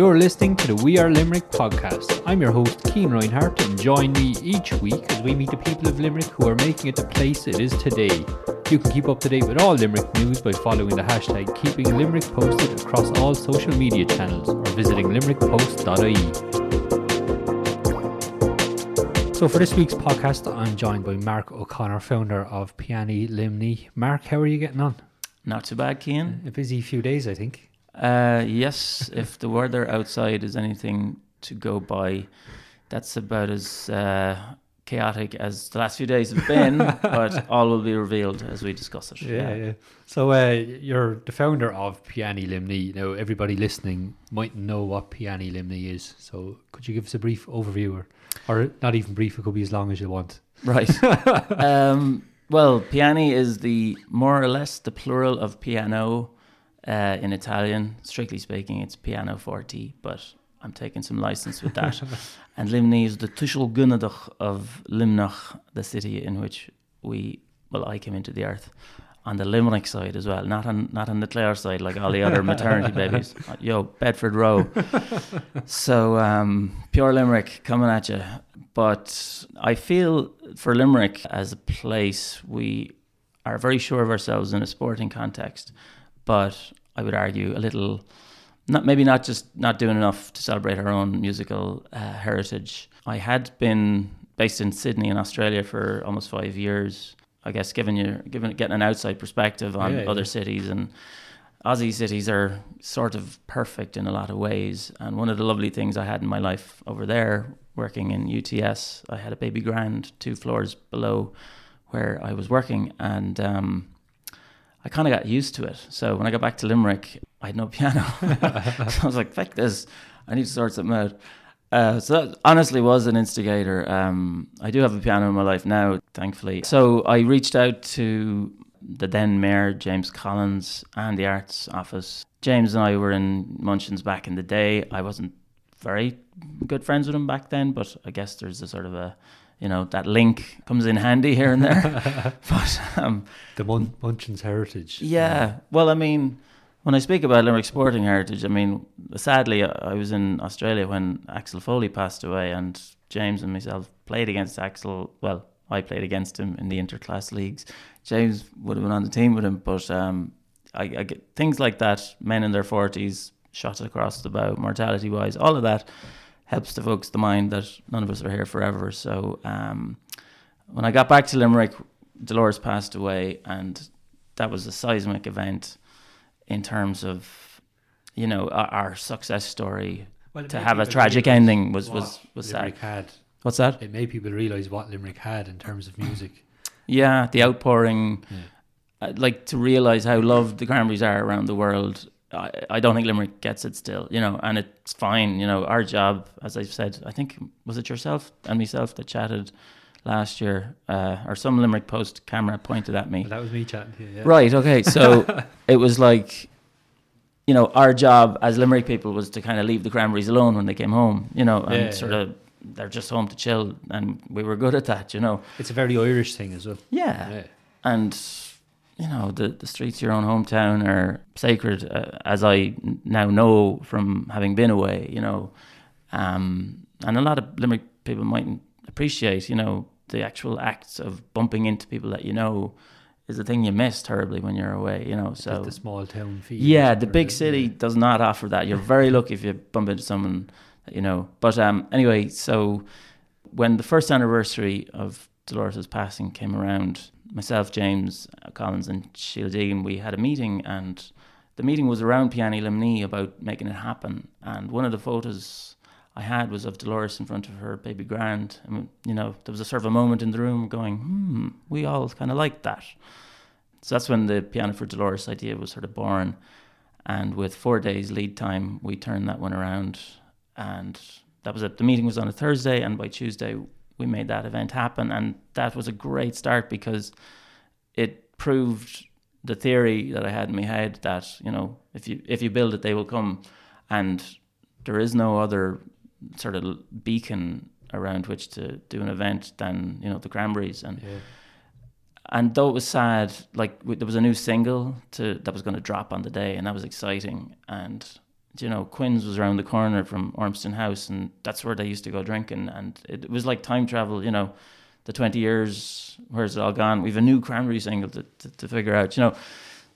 You're listening to the We Are Limerick podcast. I'm your host, Keen Reinhardt, and join me each week as we meet the people of Limerick who are making it the place it is today. You can keep up to date with all Limerick news by following the hashtag Keeping Limerick Posted across all social media channels or visiting limerickpost.ie. So for this week's podcast, I'm joined by Mark O'Connor, founder of Piani Luimni. Mark, how are you getting on? Not too bad, Kean. A busy few days, I think. Uh, yes, if the weather outside is anything to go by, that's about as uh, chaotic as the last few days have been, but all will be revealed as we discuss it. Yeah, yeah. So uh, you're the founder of Piani Luimni. Now, everybody listening might know what Piani Luimni is. So could you give us a brief overview, or, or not even brief? It could be as long as you want. Right. um, well, piani is the more or less the plural of piano uh, in Italian. Strictly speaking, it's piano forte, but I'm taking some license with that. and Luimni is the tuiseal ginideach of Luimneach, the city in which we, well, I came into the earth. On the Limerick side as well, not on not on the Clare side like all the other maternity babies. Yo, Bedford Row. so um, pure Limerick coming at you. But I feel for Limerick as a place, we are very sure of ourselves in a sporting context, but I would argue a little not maybe not just not doing enough to celebrate our own musical uh, heritage. I had been based in Sydney in Australia for almost five years. I guess giving you giving getting an outside perspective on Yeah, other yeah. cities and Aussie cities are sort of perfect in a lot of ways. And one of the lovely things I had in my life over there, working in UTS, I had a baby grand two floors below where I was working, and um, I kind of got used to it. So when I got back to Limerick, I had no piano. so I was like, "Fuck this! I need to sort something out." Uh, so that honestly was an instigator. Um, I do have a piano in my life now, thankfully. So I reached out to the then mayor, James Collins, and the arts office. James and I were in Munchin's back in the day. I wasn't very good friends with him back then, but I guess there's a sort of a, you know, that link comes in handy here and there. but um, The Mun- Munchin's heritage. yeah. Well, I mean, when I speak about Limerick sporting heritage, I mean, sadly, I I was in Australia when Axel Foley passed away, and James and myself played against Axel. Well, I played against him in the interclass leagues. James would have been on the team with him, but um, I, I get things like that. Men in their forties, shots across the bow, mortality wise, all of that helps to focus the mind that none of us are here forever. So um, when I got back to Limerick, Dolores passed away, and that was a seismic event in terms of you know our, our success story. Well, To have a tragic ending was- was- was Limerick had. What's that? It made people realise what Limerick had in terms of music. Yeah, the outpouring, Yeah. I'd like to realize how loved the Cranberries are around the world. I, I don't think Limerick gets it still, you know, and it's fine. You know, our job, as I've said, I think was it yourself and myself that chatted last year, uh, or some Limerick Post camera pointed at me. Well, that was me chatting to you. Yeah. Right. Okay. So it was like, you know, our job as Limerick people was to kind of leave the Cranberries alone when they came home, you know, and Yeah, sort yeah. of they're just home to chill, and we were good at that, you know. It's a very Irish thing as well. Yeah. Yeah. And you know, the the streets of your own hometown are sacred, uh, as i now know from having been away, you know. Um, and a lot of Limerick people mightn't appreciate, you know, the actual acts of bumping into people that you know is the thing you miss terribly when you're away, you know. So Just the small town feel. yeah, the big yeah. city does not offer that. You're very lucky if you bump into someone that you know. But um, anyway, so when the first anniversary of Dolores' passing came around, myself, James Collins, and Sheila Deegan, we had a meeting, and the meeting was around Piani Luimni about making it happen. And one of the photos I had was of Dolores in front of her baby grand. And, you know, there was a sort of a moment in the room going, hmm, we all kind of liked that. So that's when the Piano for Dolores idea was sort of born. And with four days lead time, we turned that one around. And that was it. The meeting was on a Thursday, and by Tuesday, we made that event happen. And that was a great start because it proved the theory that I had in my head that, you know, if you if you build it, they will come. And there is no other sort of beacon around which to do an event than, you know, the Cranberries. And Yeah. and though it was sad, like there was a new single to that was going to drop on the day, and that was exciting. And you know, Quinn's was around the corner from Ormston House, and that's where they used to go drinking. And it was like time travel, you know, the 20 years, where's it all gone? We've a new Cranberry single to, to, to figure out, you know.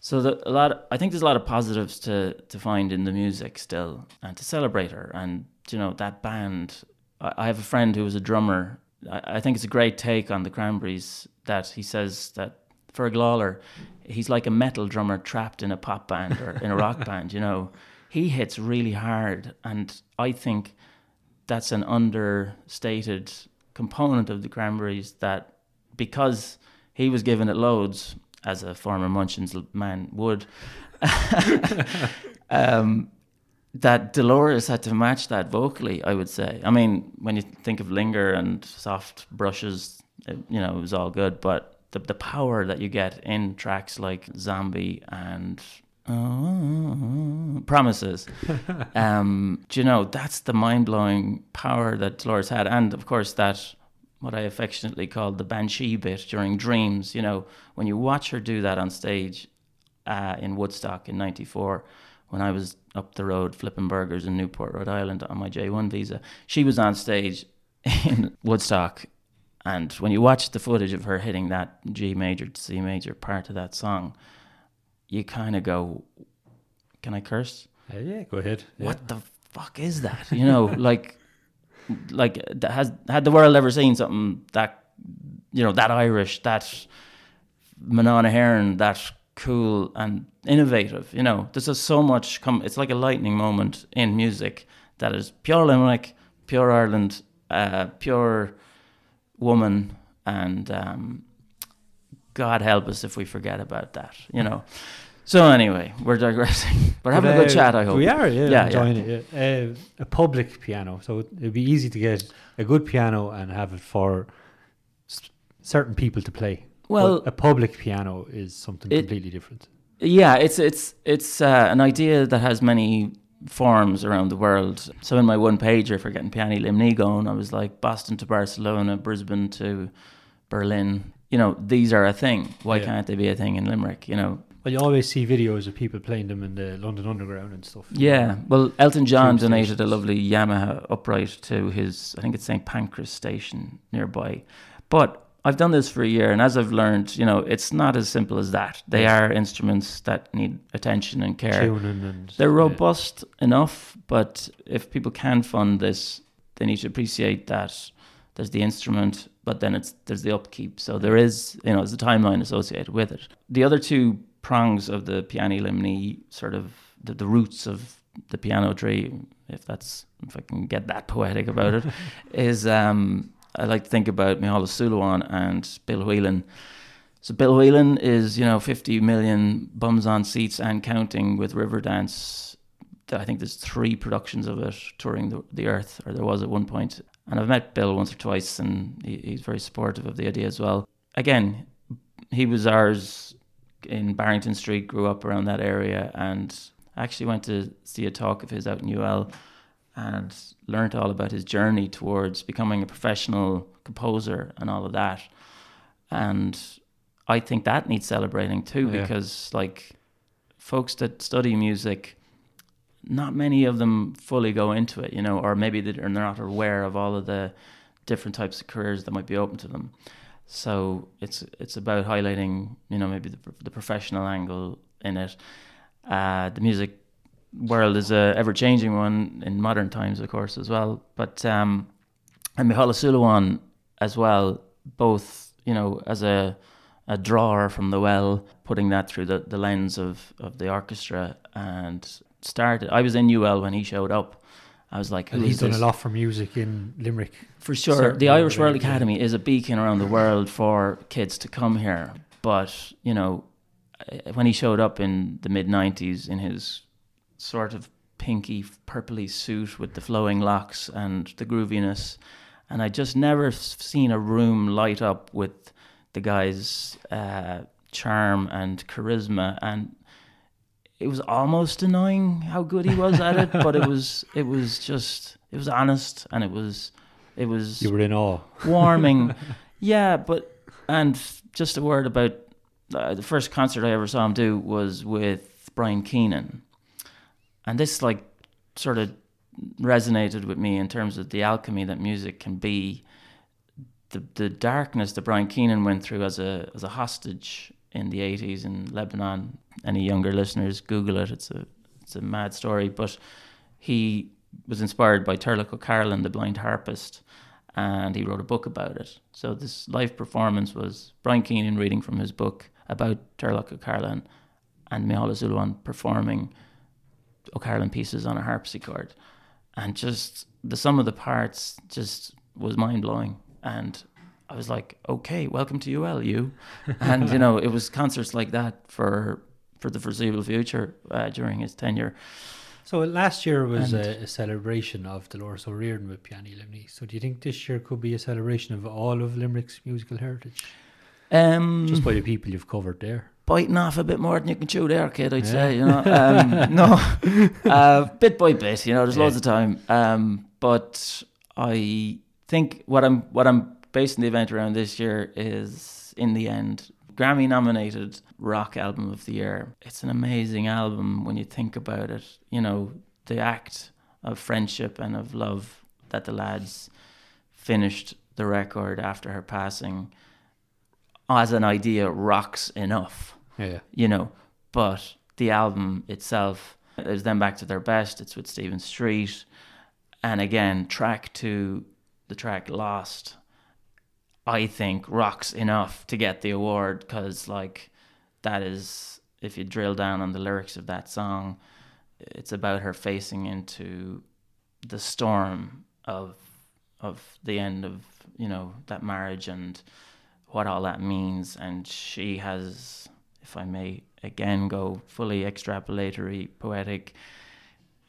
So the, a lot, of, I think there's a lot of positives to, to find in the music still, and to celebrate her. And, you know, that band, I, have a friend who was a drummer. I, I think it's a great take on the Cranberries that he says that Ferg Lawler, he's like a metal drummer trapped in a pop band or in a rock band, you know he hits really hard, and I think that's an understated component of the Cranberries that because he was giving it loads, as a former Munchin's man would, um, that Dolores had to match that vocally, I would say. I mean, when you think of Linger and soft brushes, it, you know, it was all good, but the, the power that you get in tracks like Zombie and Oh, promises. um, do you know that's the mind blowing power that Dolores had, and of course that what I affectionately called the banshee bit during Dreams. You know, when you watch her do that on stage uh, in Woodstock in '94, when I was up the road flipping burgers in Newport, Rhode Island on my J1 visa, she was on stage in Woodstock. And when you watch the footage of her hitting that G major to C major part of that song, you kind of go, "Can I curse?" Uh, yeah, go ahead. Yeah. What the fuck is that? You know, like, like has had the world ever seen something that, you know, that Irish, that Mná na hÉireann, that cool and innovative? You know, there's just so much. Come, it's like a lightning moment in music that is pure Limerick, pure Ireland, uh, pure woman, and um, God help us if we forget about that, you know. So anyway, we're digressing. We're having but, uh, a good chat. I hope we are. Yeah, yeah enjoying yeah. it. Yeah. Uh, a public piano, so it'd be easy to get a good piano and have it for certain people to play. Well, but a public piano is something it, completely different. Yeah, it's it's it's uh, an idea that has many forms around the world. So in my one pager for getting Piani Luimni going, I was like Boston to Barcelona, Brisbane to Berlin, you know, these are a thing. Why yeah. can't they be a thing in Limerick? You know. Well, you always see videos of people playing them in the London Underground and stuff. Yeah. Well, Elton John donated a lovely Yamaha upright to his, I think it's St Pancras station nearby. But I've done this for a year, and as I've learned, you know, it's not as simple as that. They yes. are instruments that need attention and care. And, They're robust yeah. enough, but if people can fund this, they need to appreciate that there's the instrument, but then it's there's the upkeep. So there is, you know, there's a timeline associated with it. The other two prongs of the piani luimni, sort of the, the roots of the piano tree, if that's if I can get that poetic about it, is um, I like to think about Micheál Súilleabháin and Bill Whelan. So Bill Whelan is, you know, 50 million bums on seats and counting with Riverdance. I think there's three productions of it touring the, the earth, or there was at one point. And I've met Bill once or twice, and he, he's very supportive of the idea as well. Again, he was ours in Barrington Street, grew up around that area, and actually went to see a talk of his out in UL and learned all about his journey towards becoming a professional composer and all of that. And I think that needs celebrating too, yeah. because like folks that study music not many of them fully go into it, you know, or maybe they're not aware of all of the different types of careers that might be open to them. So it's it's about highlighting, you know, maybe the, the professional angle in it. Uh, the music world is a ever changing one in modern times, of course, as well. But um, and Micheál Súilleabháin as well, both you know, as a a drawer from the well, putting that through the, the lens of, of the orchestra and started. I was in UL when he showed up. I was like, he's done a lot for music in Limerick. For sure. Certainly the Irish World Academy is a beacon around the world for kids to come here. But, you know, eh, when he showed up in the mid 90s in his sort of pinky, purpley suit with the flowing locks and the grooviness, and I just never seen a room light up with the guy's uh, charm and charisma and it was almost annoying how good he was at it, but it was it was just it was honest and it was it was you were in awe warming yeah but and just a word about uh, the first concert I ever saw him do was with Brian Keenan and this like sort of resonated with me in terms of the alchemy that music can be. The the darkness that Brian Keenan went through as a as a hostage in the eighties in Lebanon. Any younger listeners, Google it. It's a it's a mad story. But he was inspired by Turlough O'Carolan, the blind harpist, and he wrote a book about it. So this live performance was Brian Keenan reading from his book about Turlough O'Carolan and Micheál Súilleabháin performing O'Carolan pieces on a harpsichord. And just the sum of the parts just was mind blowing. And I was like, okay, welcome to UL, you. and, you know, it was concerts like that for for the foreseeable future uh, during his tenure. So last year was a, a celebration of Dolores O'Riordan with Piani Luimni. So do you think this year could be a celebration of all of Limerick's musical heritage? Um, Just by the people you've covered there. biting off a bit more than you can chew there, kid. I'd Yeah. say, you know, um, no, uh, bit by bit. You know, there's loads Yeah. of time. Um, but I think what I'm what I'm basing the event around this year is, in the end, Grammy nominated rock album of the year. It's an amazing album when you think about it. You know, the act of friendship and of love that the lads finished the record after her passing as an idea rocks enough Yeah. you know. But the album itself is then back to their best. It's with Stephen Street, and again, track two, the track Lost, I think rocks enough to get the award because like that is if you drill down on the lyrics of that song, it's about her facing into the storm of of the end of you know that marriage and what all that means. And she has if i may again go fully extrapolatory poetic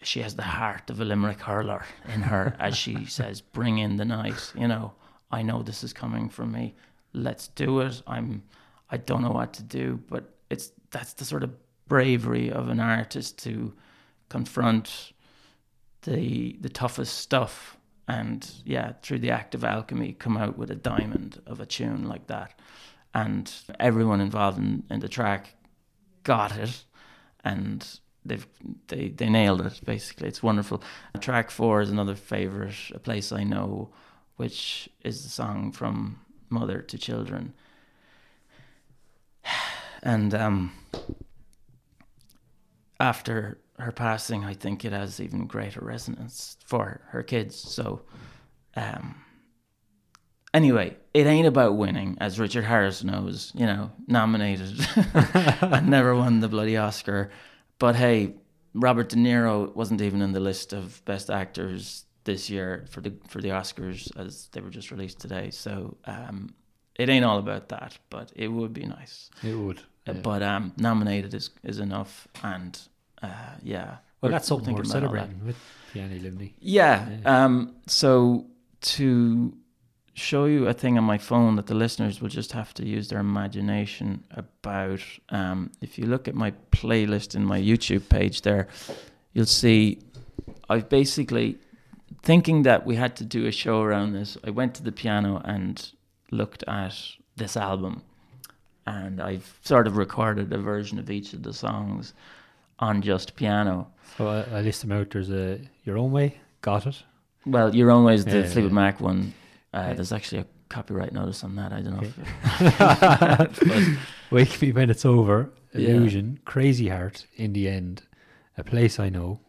she has the heart of a limerick hurler in her as she says bring in the night you know i know this is coming from me. Let's do it. I'm i don't know what to do but it's that's the sort of bravery of an artist to confront the the toughest stuff and yeah through the act of alchemy come out with a diamond of a tune like that. And everyone involved in, in the track got it and they've they, they nailed it basically. It's wonderful. Track four is another favorite a place i know which is the song from mother to children and um after her passing, I think it has even greater resonance for her kids. So, um, anyway, it ain't about winning, as Richard Harris knows. You know, nominated and never won the bloody Oscar. But hey, Robert De Niro wasn't even in the list of best actors this year for the for the Oscars, as they were just released today. So, um, it ain't all about that, but it would be nice. It would. Uh, yeah. But um, nominated is is enough, and uh, yeah. well, that's something we're, celebrating with Piani Luimni. Yeah. Yeah. Um. So to show you a thing on my phone that the listeners will just have to use their imagination about. Um. If you look at my playlist in my YouTube page, there, you'll see. I've basically thinking that we had to do a show around this. I went to the piano and looked at this album, and I've sort of recorded a version of each of the songs on just piano. So I, I list them out. There's a Your Own Way, Got It. Well, your own way is the Yeah, Fleetwood yeah. Mac one. Uh, Yeah. There's actually a copyright notice on that. I don't know. Okay. Wake Me When It's Over. Illusion, Crazy Heart, In the End, A Place I Know,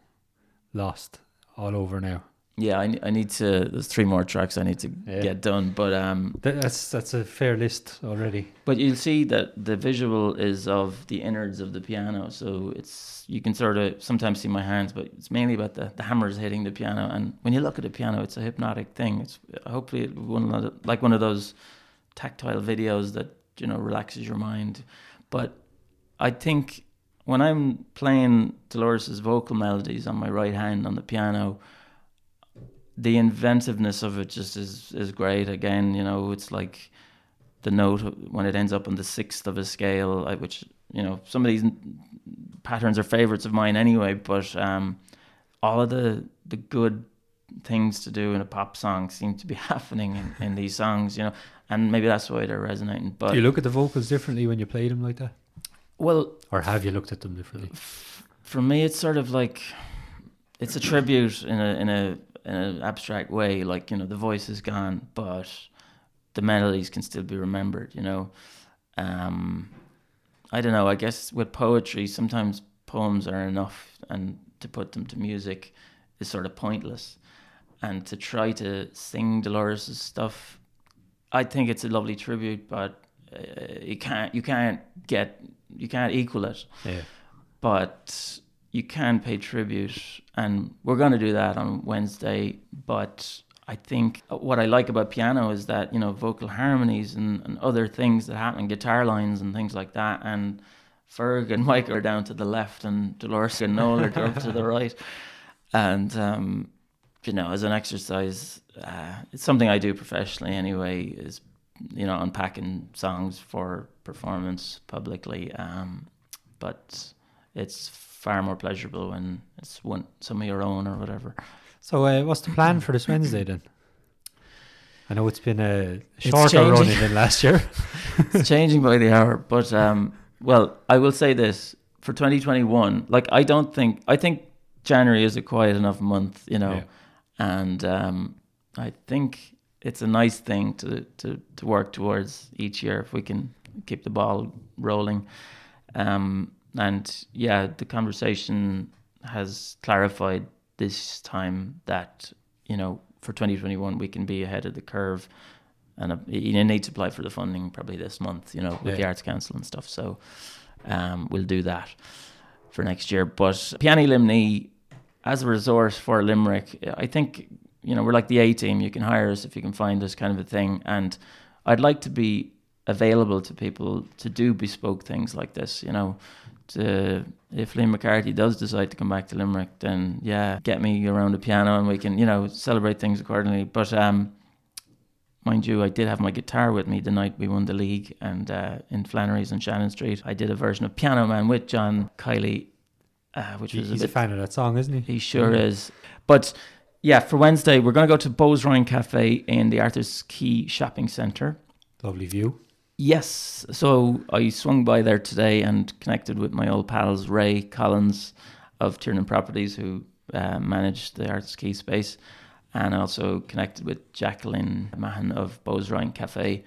Lost, all over now. Yeah, I, I need to. There's three more tracks I need to Yeah. get done. But um, that's that's a fair list already. but you'll see that the visual is of the innards of the piano. So it's you can sort of sometimes see my hands, but it's mainly about the, the hammers hitting the piano. And when you look at a piano, it's a hypnotic thing. It's hopefully one of the, like one of those tactile videos that you know relaxes your mind. But I think when I'm playing Dolores's vocal melodies on my right hand on the piano, the inventiveness of it just is is great. Again, you know, it's like the note when it ends up on the sixth of a scale, which you know some of these patterns are favorites of mine anyway. But um, all of the the good things to do in a pop song seem to be happening in, in these songs, you know, and maybe that's why they're resonating. But Do you look at the vocals differently when you play them like that? well, Or have you looked at them differently? for me, it's sort of like it's a tribute in a in a in an abstract way. Like you know, the voice is gone, but the melodies can still be remembered. You know, um, I don't know. I guess with poetry, sometimes poems are enough, and to put them to music is sort of pointless. And to try to sing Dolores' stuff, I think it's a lovely tribute, but uh, you can't you can't get you can't equal it. Yeah. But you can pay tribute, and we're going to do that on Wednesday. But I think what I like about piano is that you know vocal harmonies and, and other things that happen, guitar lines and things like that, and Ferg and Mike are down to the left, and Dolores and Noel are up to the right, and um, you know, as an exercise, uh, it's something I do professionally anyway. Is you know unpacking songs for performance publicly, um, but it's far more pleasurable when it's one some of your own or whatever. So, uh, what's the plan for this Wednesday then? I know it's been a shorter running than last year. it's changing by the hour. But um, well, I will say this for 2021. Like I don't think I think January is a quiet enough month, you know, Yeah. and um, I think it's a nice thing to, to to work towards each year if we can keep the ball rolling. Um, and yeah, the conversation has clarified this time that you know for 2021 we can be ahead of the curve and uh, you need to apply for the funding probably this month you know with the arts council and stuff. So um, we'll do that for next year. But piano luimni as a resource for limerick i think you know we're like the a team. You can hire us if you can find us kind of a thing. And i'd like to be available to people to do bespoke things like this you know to if Liam McCarthy does decide to come back to Limerick, then yeah, get me around the piano and we can, you know, celebrate things accordingly. But um, mind you, I did have my guitar with me the night we won the league, and uh, in Flannery's on Shannon Street, I did a version of Piano Man with John Kiely, uh, which was He's a a fan of that song, isn't he? he sure is. But yeah, for Wednesday, we're going to go to Bose Rhine Cafe in the Arthur's Quay Shopping Centre. Lovely view. Yes. So I swung by there today and connected with my old pals Ray Collins of Tiernan Properties, who uh, manage the Arthur's Quay space, and also connected with Jacqueline Mahan of Bose Rhine Cafe.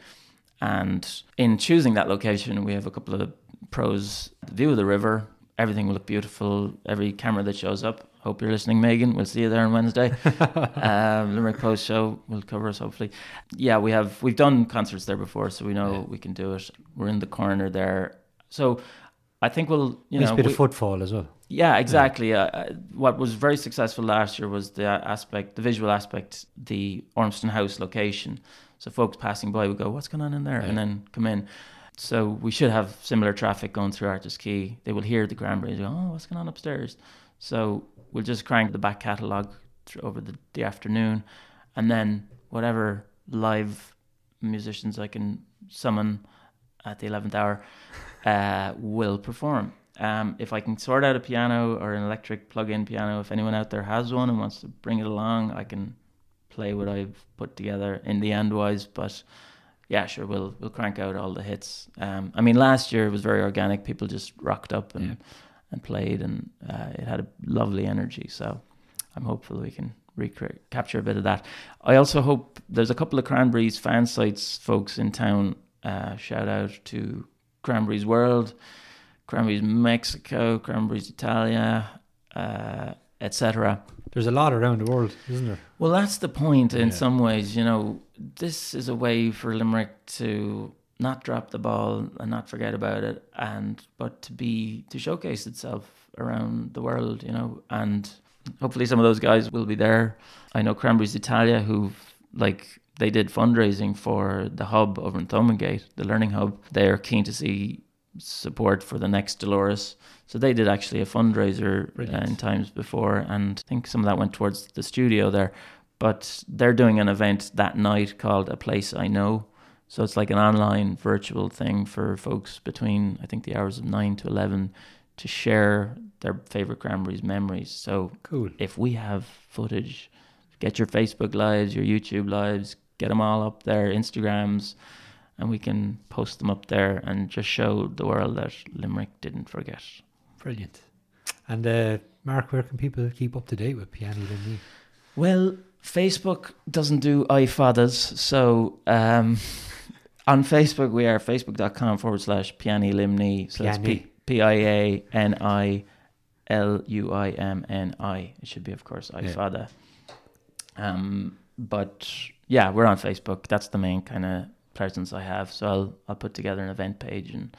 And in choosing that location, we have a couple of pros. The view of the river, everything will look beautiful. Every camera that shows up. Hope you're listening, Megan. We'll see you there on Wednesday. um, Limerick Post Show will cover us hopefully. Yeah, we have we've done concerts there before, so we know Yeah. we can do it. We're in the corner there, so I think we'll you nice know bit we- of footfall as well. yeah, exactly. Uh, Uh, what was very successful last year was the aspect, the visual aspect, the Ormston House location. So folks passing by would go, "What's going on in there?" Yeah. and then come in. So we should have similar traffic going through Arthur's Quay. They will hear the cranberries. Go, "Oh, what's going on upstairs?" So we'll just crank the back catalogue over the, the afternoon, and then whatever live musicians I can summon at the eleventh hour uh, will perform. Um, if I can sort out a piano or an electric plug-in piano, if anyone out there has one and wants to bring it along, I can play what I've put together in the end wise. But yeah, sure, we'll we'll crank out all the hits. Um, I mean, last year it was very organic. People just rocked up and Yeah. and played, and uh, it had a lovely energy. So I'm hopeful we can recreate capture a bit of that. I also hope there's a couple of Cranberries fan sites folks in town. Uh, shout out to Cranberries World, Cranberries Mexico, Cranberries Italia, uh, etc. There's a lot around the world, isn't there? Well, that's the point in Yeah. some ways. You know, this is a way for Limerick to not drop the ball and not forget about it, and but to be to showcase itself around the world. You know, and hopefully some of those guys will be there. I know Cranberries Italia, who like they did fundraising for the hub over in Thomondgate, the learning hub. They are keen to see support for the next Dolores. So they did actually a fundraiser uh, in times before, and I think some of that went towards the studio there. But they're doing an event that night called A Place I Know. So it's like an online virtual thing for folks between, I think, the hours of 9 to 11 to share their favorite Cranberries memories. So Cool. if we have footage, get your Facebook lives, your YouTube lives, get them all up there, Instagrams, and we can post them up there and just show the world that Limerick didn't forget. Brilliant. And uh, Mark, where can people keep up to date with Piano Luimni? Well, Facebook doesn't do fadas, so um, on Facebook we are facebook.com forward slash Piani Luimni. So that's. P I A N I L U I M N I. It should be, of course, Yeah. Um, but yeah, we're on Facebook. That's the main kind of presence I have. So I'll I'll put together an event page and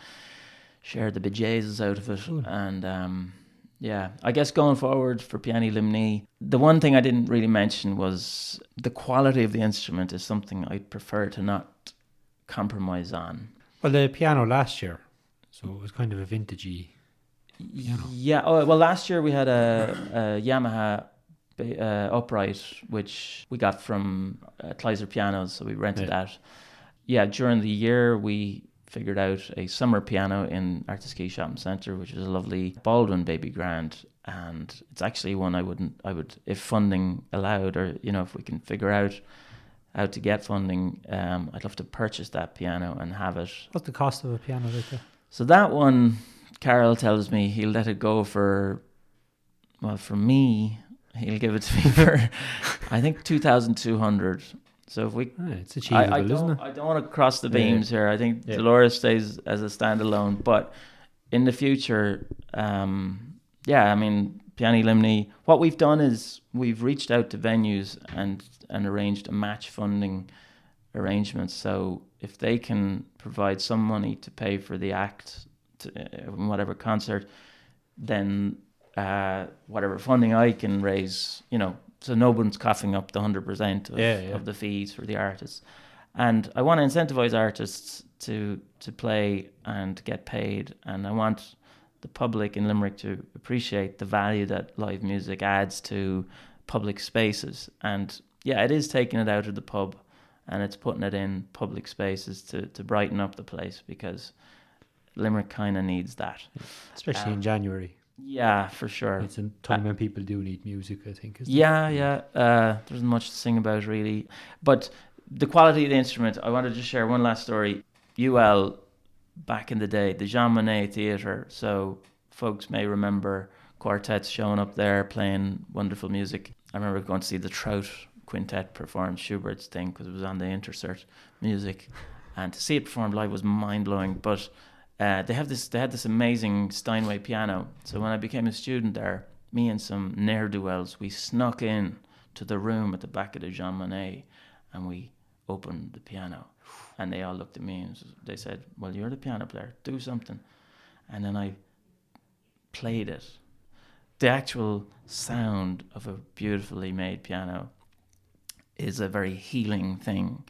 share the bejesus out of it. And um, yeah, I guess going forward for Piani Luimni, the one thing I didn't really mention was the quality of the instrument is something I'd prefer to not compromise on. Well, the piano last year, so it was kind of a vintagey. You know. Yeah. Oh well, last year we had a, a Yamaha uh, upright, which we got from uh, Kleiser Pianos, so we rented Yeah. that. Yeah, during the year we figured out a summer piano in Arthur's Quay Shopping Centre, which is a lovely Baldwin Baby Grand, and it's actually one I wouldn't, I would, if funding allowed, or you know, if we can figure out how to get funding, um, I'd love to purchase that piano and have it. What's the cost of a piano like so that one, Carol tells me he'll let it go for, well, for me, he'll give it to me for, I think two thousand two hundred. So if we, Ah, it's achievable, I, I isn't don't, it? I don't want to cross the Yeah. beams here. I think Yeah. Dolores stays as a standalone, but in the future, um, yeah, I mean, Piani Luimni. What we've done is we've reached out to venues and and arranged a match funding arrangements. So if they can provide some money to pay for the act, to, uh, whatever concert, then uh, whatever funding I can raise, you know, so no one's coughing up the hundred percent of, Yeah, yeah. of the fees for the artists. And I want to incentivize artists to to play and get paid, and I want the public in Limerick to appreciate the value that live music adds to public spaces. And yeah, it is taking it out of the pub and it's putting it in public spaces to, to brighten up the place because Limerick kind of needs that. Especially in Um, January. Yeah, for sure. It's a time when people do need music, I think. Isn't Yeah, yeah. Uh, there isn't much to sing about really, but the quality of the instrument. I wanted to share one last story. UL back in the day, the Jean Monnet Theatre. So folks may remember quartets showing up there playing wonderful music. I remember going to see the Trout Quintet perform Schubert's thing because it was on the Intercert music, and to see it performed live was mind blowing. But uh, they have this, they had this amazing Steinway piano. So when I became a student there, me and some ne'er do wells, we snuck in to the room at the back of the Jean Monnet, and we opened the piano. And they all looked at me and they said, "Well, you're the piano player. Do something." And then I played it. The actual sound of a beautifully made piano is a very healing thing.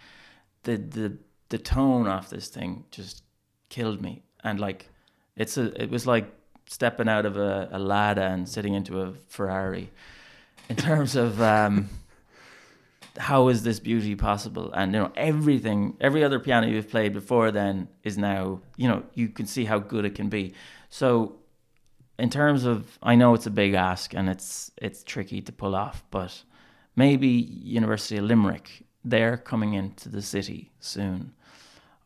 The the the tone of this thing just killed me. And like it's a it was like stepping out of a, a Lada and sitting into a Ferrari. In terms of um how is this beauty possible? And you know, everything every other piano you've played before then is now, you know, you can see how good it can be. So in terms of I know it's a big ask and it's it's tricky to pull off, but maybe University of Limerick, they're coming into the city soon.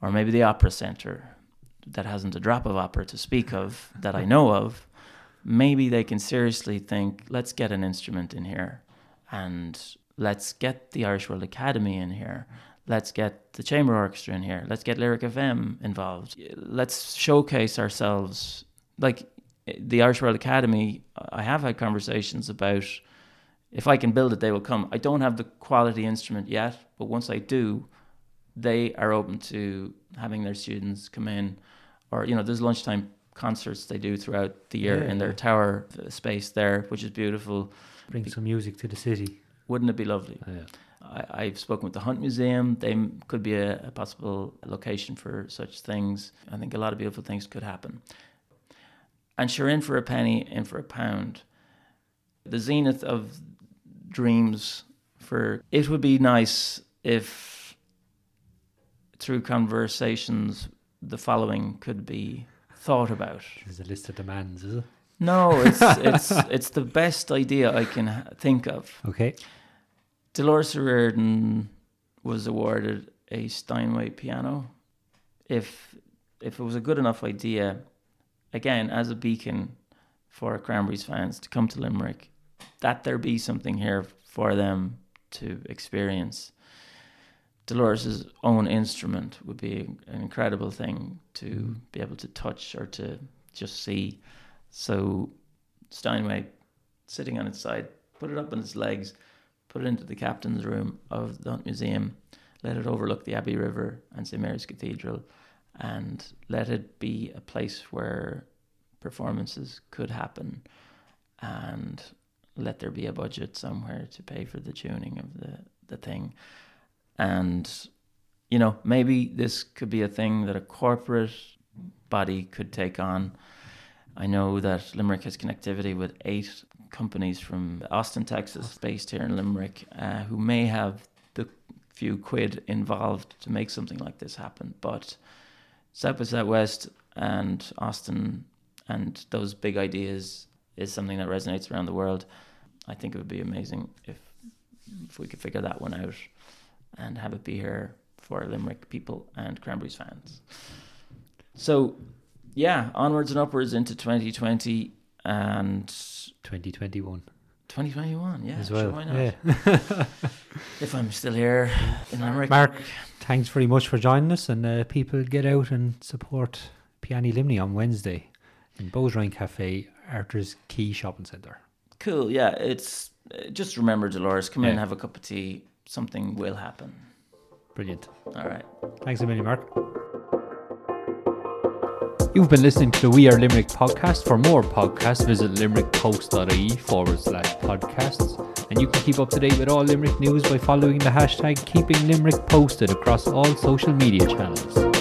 Or maybe the opera centre that hasn't a drop of opera to speak of that I know of. Maybe they can seriously think, let's get an instrument in here and let's get the Irish World Academy in here. Let's get the chamber orchestra in here. Let's get Lyric FM involved. Let's showcase ourselves. Like the Irish World Academy, I have had conversations about if I can build it, they will come. I don't have the quality instrument yet, but once I do, they are open to having their students come in. Or, you know, there's lunchtime concerts they do throughout the year Yeah, in their yeah. tower space there, which is beautiful. Bring some music to the city. Wouldn't it be lovely? Oh, yeah. I, I've spoken with the Hunt Museum. They could be a, a possible location for such things. I think a lot of beautiful things could happen. And sure, in for a penny, in for a pound. The zenith of dreams for it would be nice if through conversations the following could be thought about. There's a list of demands, is it? No, it's it's it's the best idea I can think of. Okay. Dolores O'Riordan was awarded a Steinway piano. If if it was a good enough idea, again as a beacon for Cranberries fans to come to Limerick, that there be something here for them to experience. Dolores' own instrument would be an incredible thing to mm-hmm. be able to touch or to just see. So Steinway, sitting on its side, put it up on its legs, put it into the captain's room of the Hunt Museum, let it overlook the Abbey River and St Mary's Cathedral, and let it be a place where performances could happen, and let there be a budget somewhere to pay for the tuning of the, the thing. And, you know, maybe this could be a thing that a corporate body could take on. I know that Limerick has connectivity with eight companies from Austin, Texas, based here in Limerick, uh, who may have the few quid involved to make something like this happen. But South by Southwest and Austin and those big ideas is something that resonates around the world. I think it would be amazing if if we could figure that one out and have it be here for Limerick people and Cranberries fans. So, yeah, onwards and upwards into 2020 and 2021. 2021, yeah, as well. sure, why not? Yeah. If I'm still here in Limerick. Mark, thanks very much for joining us, and uh, people get out and support Piani Luimni on Wednesday in Bowesrine Cafe, Arthur's Quay Shopping Centre. Cool, yeah, it's uh, just remember Dolores, come in, Yeah. have a cup of tea, something will happen. Brilliant. All right. Thanks a million, Mark. You've been listening to the We Are Limerick podcast. For more podcasts, visit limerickpost.ie forward slash podcasts. And you can keep up to date with all Limerick news by following the hashtag Keeping Limerick Posted across all social media channels.